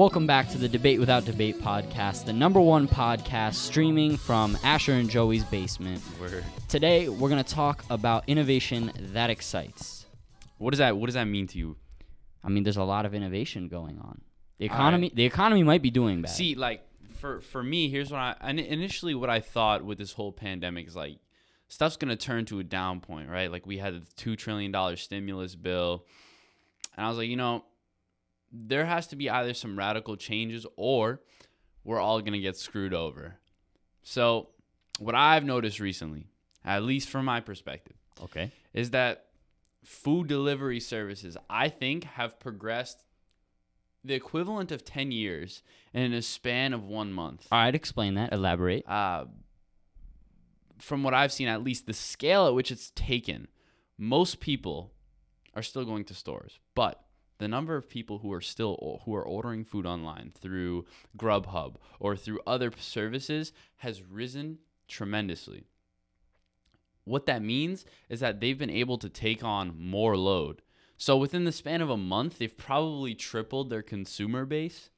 Welcome back to the Debate Without Debate podcast, the number one podcast streaming from Asher and Joey's basement. Word. Today, we're going to talk about innovation that excites. What does that What does that mean to you? I mean, there's a lot of innovation going on. The economy, the economy might be doing bad. See, like for for me, here's what I initially what I thought with this whole pandemic is like stuff's gonna turn to a down point, right? Like we had the two trillion dollar stimulus bill, and I was like, you know, there has to be either some radical changes or we're all gonna get screwed over. So, what I've noticed recently, at least from my perspective, okay. is that food delivery services, I think, have progressed the equivalent of 10 years in a span of one month. All right, explain that. Elaborate. Uh, from what I've seen, at least the scale at which it's taken, most people are still going to stores, but the number of people who are still who are ordering food online through Grubhub or through other services has risen tremendously. What that means is that they've been able to take on more load. So within the span of a month, they've probably tripled their consumer base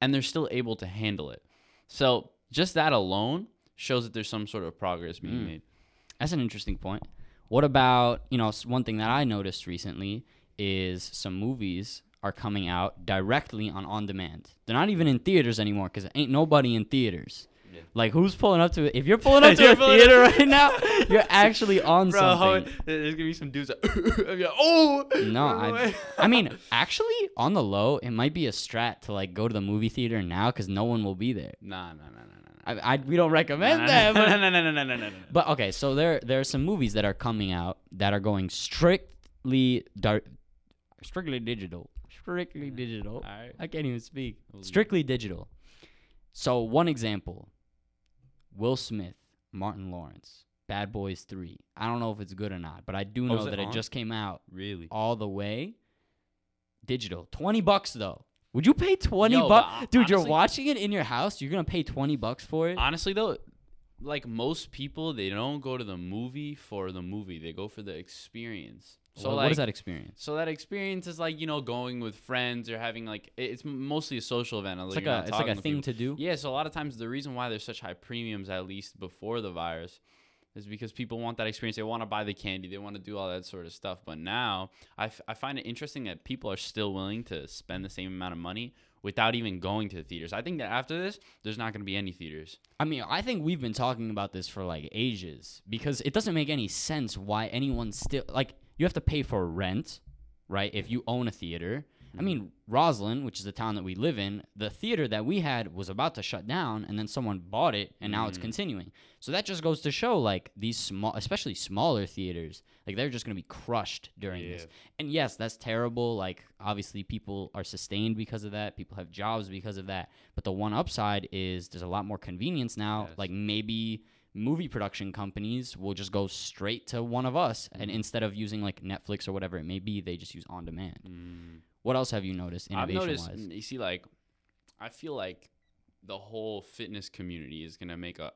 and they're still able to handle it. So just that alone shows that there's some sort of progress being Mm. made. That's an interesting point. What about, you know, one thing that I noticed recently is some movies are coming out directly on on demand. They're not even in theaters anymore because ain't nobody in theaters. Yeah. Like who's pulling up to it? If you're pulling up to a theater right now, you're actually on something. there's gonna be some dudes that, oh No, I. I mean, actually, on the low, it might be a strat to like go to the movie theater now because no one will be there. nah, nah, nah, nah, nah. I, I we don't recommend Nah, that. nah, But, nah, nah, nah, nah, nah, nah, nah. but okay, so there there are some movies that are coming out that are going strictly dar- strictly digital, strictly digital. I can't even speak. It. Strictly digital. So one example: Will Smith, Martin Lawrence, Bad Boys Three. I don't know if it's good or not, but I do Oh, know it that it on? just came out Really? all the way digital. 20 bucks though. Would you pay 20 bucks? hon- uh, Dude, you're watching it in your house. You're going to pay 20 bucks for it? Honestly though, like most people, they don't go to the movie for the movie. They go for the experience. So like, what is that experience? So that experience is like you know going with friends or having like it's mostly a social event. It's like a it's like a thing to do. Yeah, so a lot of times the reason why there's such high premiums, at least before the virus, is because people want that experience. They want to buy the candy, they want to do all that sort of stuff. But now I, f- I find it interesting that people are still willing to spend the same amount of money without even going to the theaters. I think that after this, there's not going to be any theaters. I mean, I think we've been talking about this for like ages because it doesn't make any sense why anyone still like you have to pay for rent, right? If you own a theater. I mean, Roslyn, which is the town that we live in, the theater that we had was about to shut down and then someone bought it and now it's Mm. continuing. So that just goes to show like these small especially smaller theaters, like they're just going to be crushed during this. And yes, that's terrible. Like obviously people are sustained because of that. People have jobs because of that. But the one upside is there's a lot more convenience now. Yes. Like maybe movie production companies will just go straight to one of us and Mm-hmm. instead of using like Netflix or whatever it may be, they just use on demand. Mm. What else have you noticed I've innovation noticed, wise? you see, like, I feel like the whole fitness community is going to make a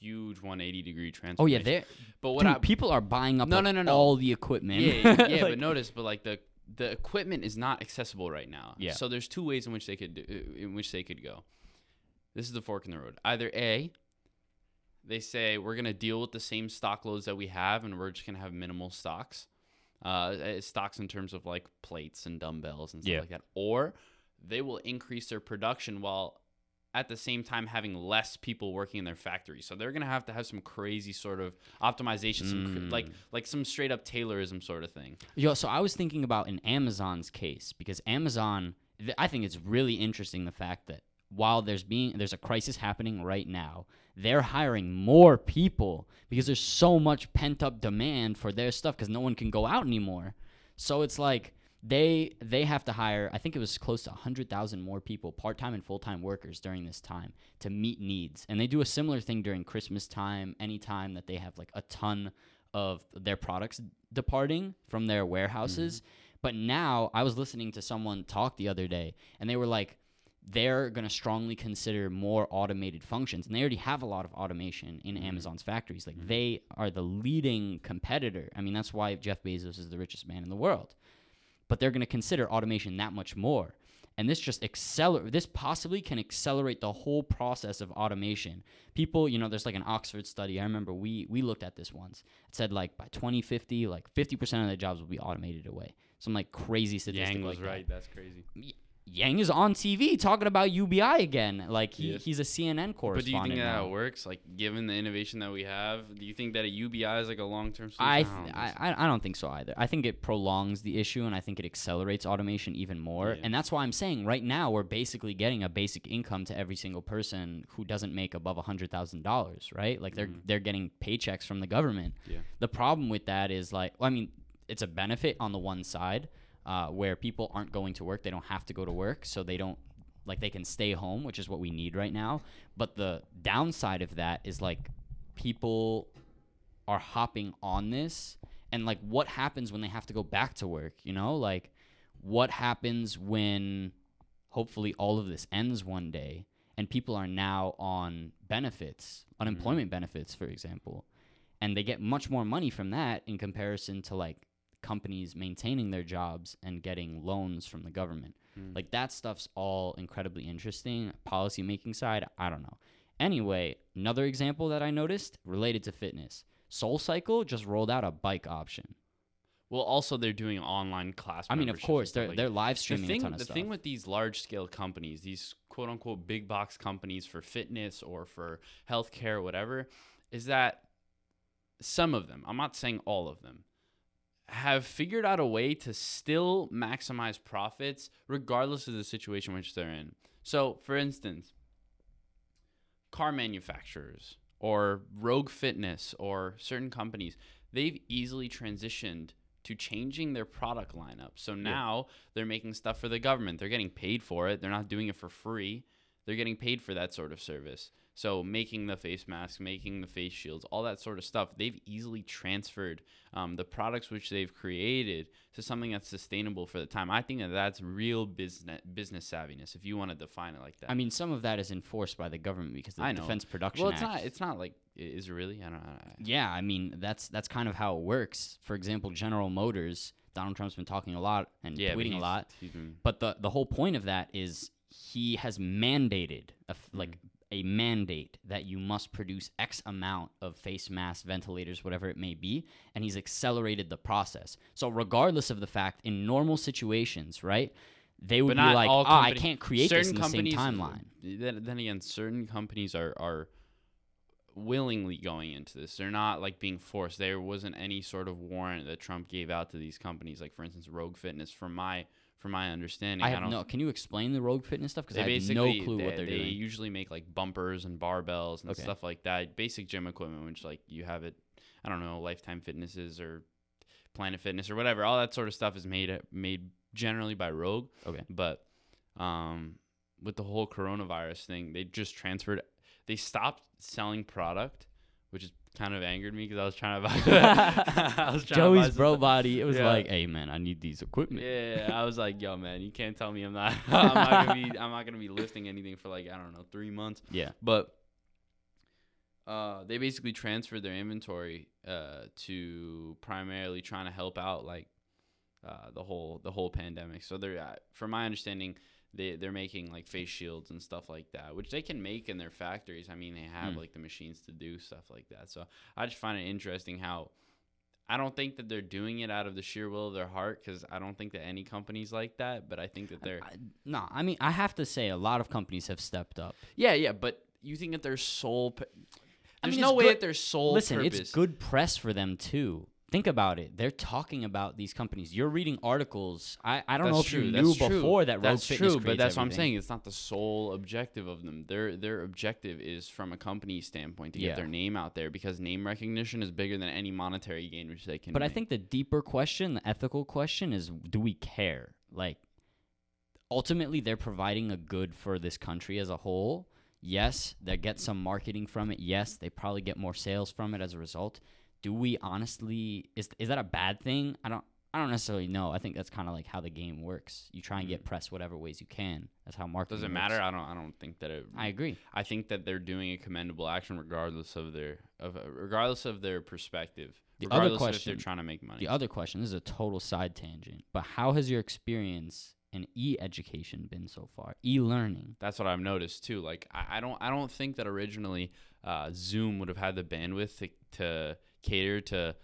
huge 180 degree transformation. Oh yeah, they But what dude, I, people are buying up No, like, no, no, no. all the equipment. yeah, yeah, yeah, Like- but notice, but like the the equipment is not accessible right now. Yeah. So there's two ways in which they could do, uh, in which they could go. This is the fork in the road. Either a, they say we're gonna deal with the same stock loads that we have, and we're just gonna have minimal stocks, uh, uh, stocks in terms of like plates and dumbbells and stuff Yeah. like that, or they will increase their production while at the same time having less people working in their factory. So they're gonna have to have some crazy sort of optimization, some cr- like Mm. like some straight up Taylorism sort of thing. Yo, so I was thinking about in Amazon's case because Amazon, th- I think it's really interesting the fact that while there's being there's a crisis happening right now, they're hiring more people because there's so much pent up demand for their stuff because no one can go out anymore. So it's like they they have to hire. I think it was close to hundred thousand more people, part time and full time workers during this time to meet needs. And they do a similar thing during Christmas time, anytime that they have like a ton of their products departing from their warehouses. Mm-hmm. But now I was listening to someone talk the other day, and they were like, they're going to strongly consider more automated functions. And they already have a lot of automation in mm-hmm. Amazon's factories. Like, mm-hmm. they are the leading competitor. I mean, that's why Jeff Bezos is the richest man in the world. But they're going to consider automation that much more. and this just accelerate this possibly can accelerate the whole process of automation people you know there's like an oxford study i remember we we looked at this once it said like by 2050 like 50% of the jobs will be automated away some like crazy statistic Yang was like that. right. That's crazy. Yang is on tv talking about ubi again like he, Yeah. he's a cnn correspondent. But do you think that now. works? Like, given the innovation that we have, do you think that a UBI is like a long term solution? I, don't th- think I so. I I don't think so either. I think it prolongs the issue, and I think it accelerates automation even more. Yeah. And that's why I'm saying right now we're basically getting a basic income to every single person who doesn't make above hundred thousand dollars, right? Like they're Mhm. they're getting paychecks from the government. Yeah. The problem with that is like, well, I mean, it's a benefit on the one side, uh, where people aren't going to work, they don't have to go to work, so they don't like they can stay home, which is what we need right now. But the downside of that is like people are hopping on this and like what happens when they have to go back to work you know like what happens when hopefully all of this ends one day and people are now on benefits unemployment benefits for example and they get much more money from that in comparison to like companies maintaining their jobs and getting loans from the government. Mm. like that stuff's all incredibly interesting. Policy making side i don't know. Anyway another example that i noticed related to fitness. Soul cycle just rolled out a bike option. Well, also they're doing online class. i mean of course they're like they're live the streaming thing, ton of the stuff. thing with these large scale companies, these quote unquote big box companies for fitness or for healthcare or whatever, is that some of them, I'm not saying all of them, have figured out a way to still maximize profits regardless of the situation which they're in. So, for instance, car manufacturers or Rogue Fitness or certain companies, they've easily transitioned to changing their product lineup. So now they're making stuff for the government. They're getting paid for it. They're not doing it for free. They're getting paid for that sort of service. So making the face masks, making the face shields, all that sort of stuff, they've easily transferred um, the products which they've created to something that's sustainable for the time. I think that that's real business business savviness, if you want to define it like that. i mean some of that is enforced by the government because the I know. defense production well, it's Act- not. It's not like is it really? I don't know. Yeah, I mean that's that's kind of how it works. For example, General Motors, Donald Trump's been talking a lot and Yeah, tweeting a lot. But the the whole point of that is he has mandated a f- Hmm. like a mandate that you must produce X amount of face masks, ventilators, whatever it may be, and he's accelerated the process. So regardless of the fact, in normal situations, right, they would be like, all "Ah, I can't create this certain in the same timeline." Then, then again, certain companies are are willingly going into this. They're not like being forced. There wasn't any sort of warrant that Trump gave out to these companies. Like for instance, Rogue Fitness. From my from my understanding, I have don't. no. Can you explain the Rogue Fitness stuff? Because I have no clue they, what they're they doing. They usually make like bumpers and barbells and Okay. stuff like that. Basic gym equipment, which like you have it. I don't know, Lifetime Fitnesses or Planet Fitness or whatever. All that sort of stuff is made made generally by Rogue. Okay. But um, with the whole coronavirus thing, they just transferred. They stopped selling product, which is kind of angered me because I was trying to buy. I was trying to Joey's some bro body. It was Yeah. like, hey man, I need these equipment. Yeah, I was like, yo, man, you can't tell me I'm not. I'm not gonna be. I'm not gonna be lifting anything for like I don't know three months. Yeah. But uh, they basically transferred their inventory uh, to primarily trying to help out like uh, the whole the whole pandemic. So they're, uh, from my understanding, they they're making like face shields and stuff like that, which they can make in their factories. I mean, they have Mm. like the machines to do stuff like that. So I just find it interesting how. I don't think that they're doing it out of the sheer will of their heart because I don't think that any company's like that. But I think that they're I, no, I mean, I have to say, a lot of companies have stepped up. Yeah, yeah, but you think that their sole. P- I There's mean, no way good- that their sole Listen, purpose. it's good press for them too. Think about it. They're talking about these companies. You're reading articles. I, I don't know if true. you that's knew true. before that Rogue That's Fitness true, but that's what I'm saying. It's not the sole objective of them. Their their objective is from a company standpoint to Yeah. get their name out there because name recognition is bigger than any monetary gain which they can. But I think the deeper question, the ethical question, is: Do we care? Like, ultimately, they're providing a good for this country as a whole. Yes, they get some marketing from it. Yes, they probably get more sales from it as a result. Do we honestly? Is is that a bad thing? I don't. I don't necessarily know. I think that's kind of like how the game works. You try and get press whatever ways you can. That's how marketing. does it works. matter? I don't. I don't think that it. I agree. I think that they're doing a commendable action regardless of their of regardless of their perspective. The other regardless of if question- they're trying to make money. The other question this is a total side tangent, but how has your experience in e-education been so far? E-learning. That's what I've noticed too. Like I, I don't I don't think that originally uh, Zoom would have had the bandwidth to, to cater to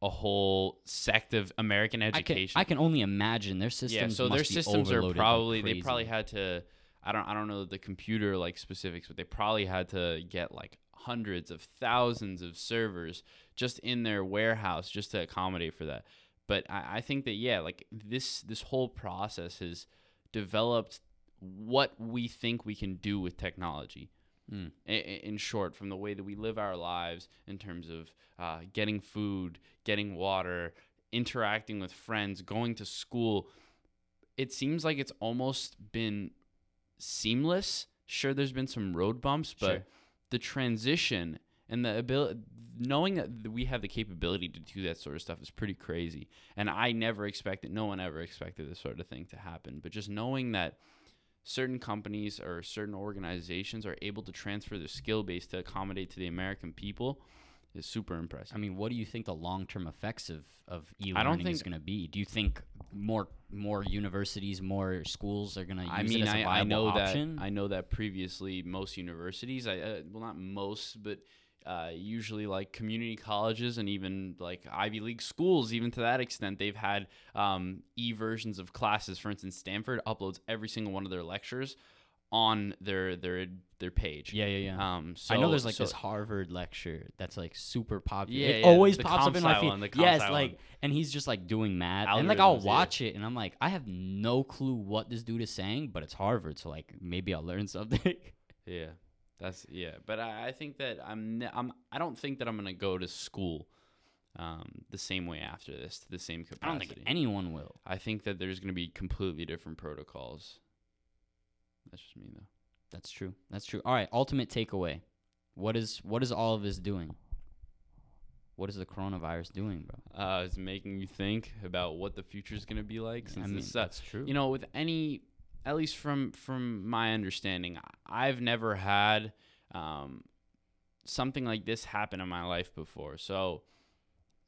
a whole sect of American I can, education. I can only imagine their systems. yeah, so their systems are probably they probably had to I don't I don't know the computer like specifics, but they probably had to get like hundreds of thousands of servers just in their warehouse just to accommodate for that. But I, I think that yeah, like this this whole process has developed what we think we can do with technology. Mm. In short, from the way that we live our lives in terms of uh, getting food, getting water, interacting with friends, going to school, it seems like it's almost been seamless. Sure, there's been some road bumps, but Sure. the transition and the ability, knowing that we have the capability to do that sort of stuff is pretty crazy. And I never expected, no one ever expected this sort of thing to happen. But just knowing that certain companies or certain organizations are able to transfer their skill base to accommodate to the American people is super impressive. I mean, what do you think the long-term effects of of I don't e-learning is going to be? Do you think more more universities, more schools are going to use I it mean, as a I, I viable know option? that I know that previously most universities, I uh, well not most, but uh, usually like community colleges and even like Ivy League schools, even to that extent, they've had um, e versions of classes. For instance, Stanford uploads every single one of their lectures on their their their page. yeah, yeah, yeah. Um, so, I know there's like so- this Harvard lecture that's like super popular. Yeah, it yeah, always pops up in my feed. one, yes, like, one. and he's just like doing math, and like I'll Algorithms, yeah. watch it, and I'm like, I have no clue what this dude is saying, but it's Harvard, so like maybe I'll learn something. Yeah, that's yeah. But I, I think that I'm ne- I'm I don't think that I'm gonna go to school um, the same way after this to the same capacity. I don't think anyone will. I think that there's gonna be completely different protocols. That's just me though. That's true. That's true. All right, ultimate takeaway. What is what is all of this doing? What is the coronavirus doing, bro? Uh, it's making you think about what the future is gonna be like. Since I mean, this, uh, that's true. you know, with any, at least from from my understanding, I've never had um, something like this happen in my life before. So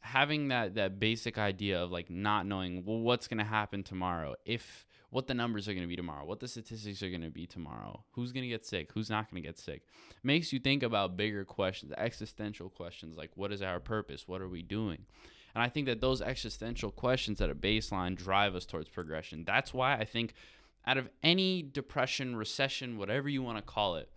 having that that basic idea of like not knowing well what's going to happen tomorrow? If what the numbers are going to be tomorrow? What the statistics are going to be tomorrow? Who's going to get sick? Who's not going to get sick? Makes you think about bigger questions existential questions like what is our purpose? What are we doing? And i think that those existential questions at a baseline drive us towards progression. That's why i think out of any depression recession whatever you want to call it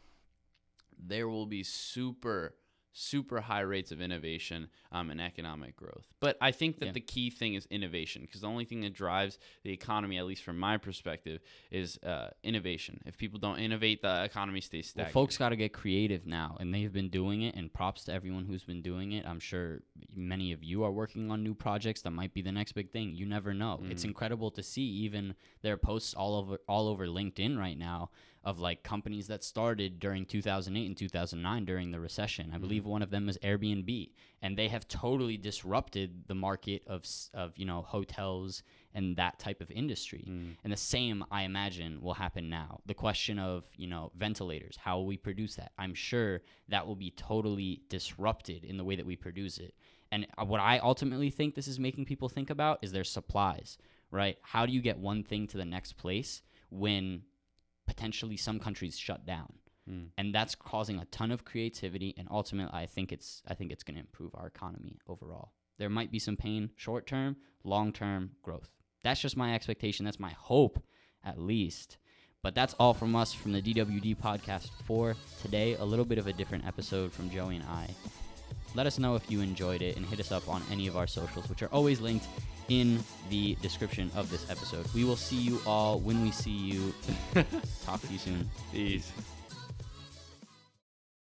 there will be super super high rates of innovation um, and economic growth but i think that Yeah. the key thing is innovation because the only thing that drives the economy at least from my perspective is uh, innovation if people don't innovate the economy stays Well, stagnant folks got to get creative now, and they've been doing it. And props to everyone who's been doing it. I'm sure many of you are working on new projects that might be the next big thing. You never know. It's Mhm. incredible to see. Even there are posts all over all over LinkedIn right now of like companies that started during 2008 and 2009 during the recession. I believe one of them is Airbnb, and they have totally disrupted the market of of you know hotels and that type of industry. Mm. And the same, I imagine, will happen now. The question of, you know, ventilators, how will we produce that? I'm sure that will be totally disrupted in the way that we produce it. And uh, what I ultimately think this is making people think about is their supplies, right? How do you get one thing to the next place when potentially some countries shut down? Mm. And that's causing a ton of creativity and ultimately I think it's I think it's going to improve our economy overall. There might be some pain short term, long term growth. That's just my expectation. That's my hope, at least. But that's all from us from the DWD podcast for today. A little bit of a different episode from Joey and I. Let us know if you enjoyed it and hit us up on any of our socials, which are always linked in the description of this episode. We will see you all when we see you. Talk to you soon. Peace.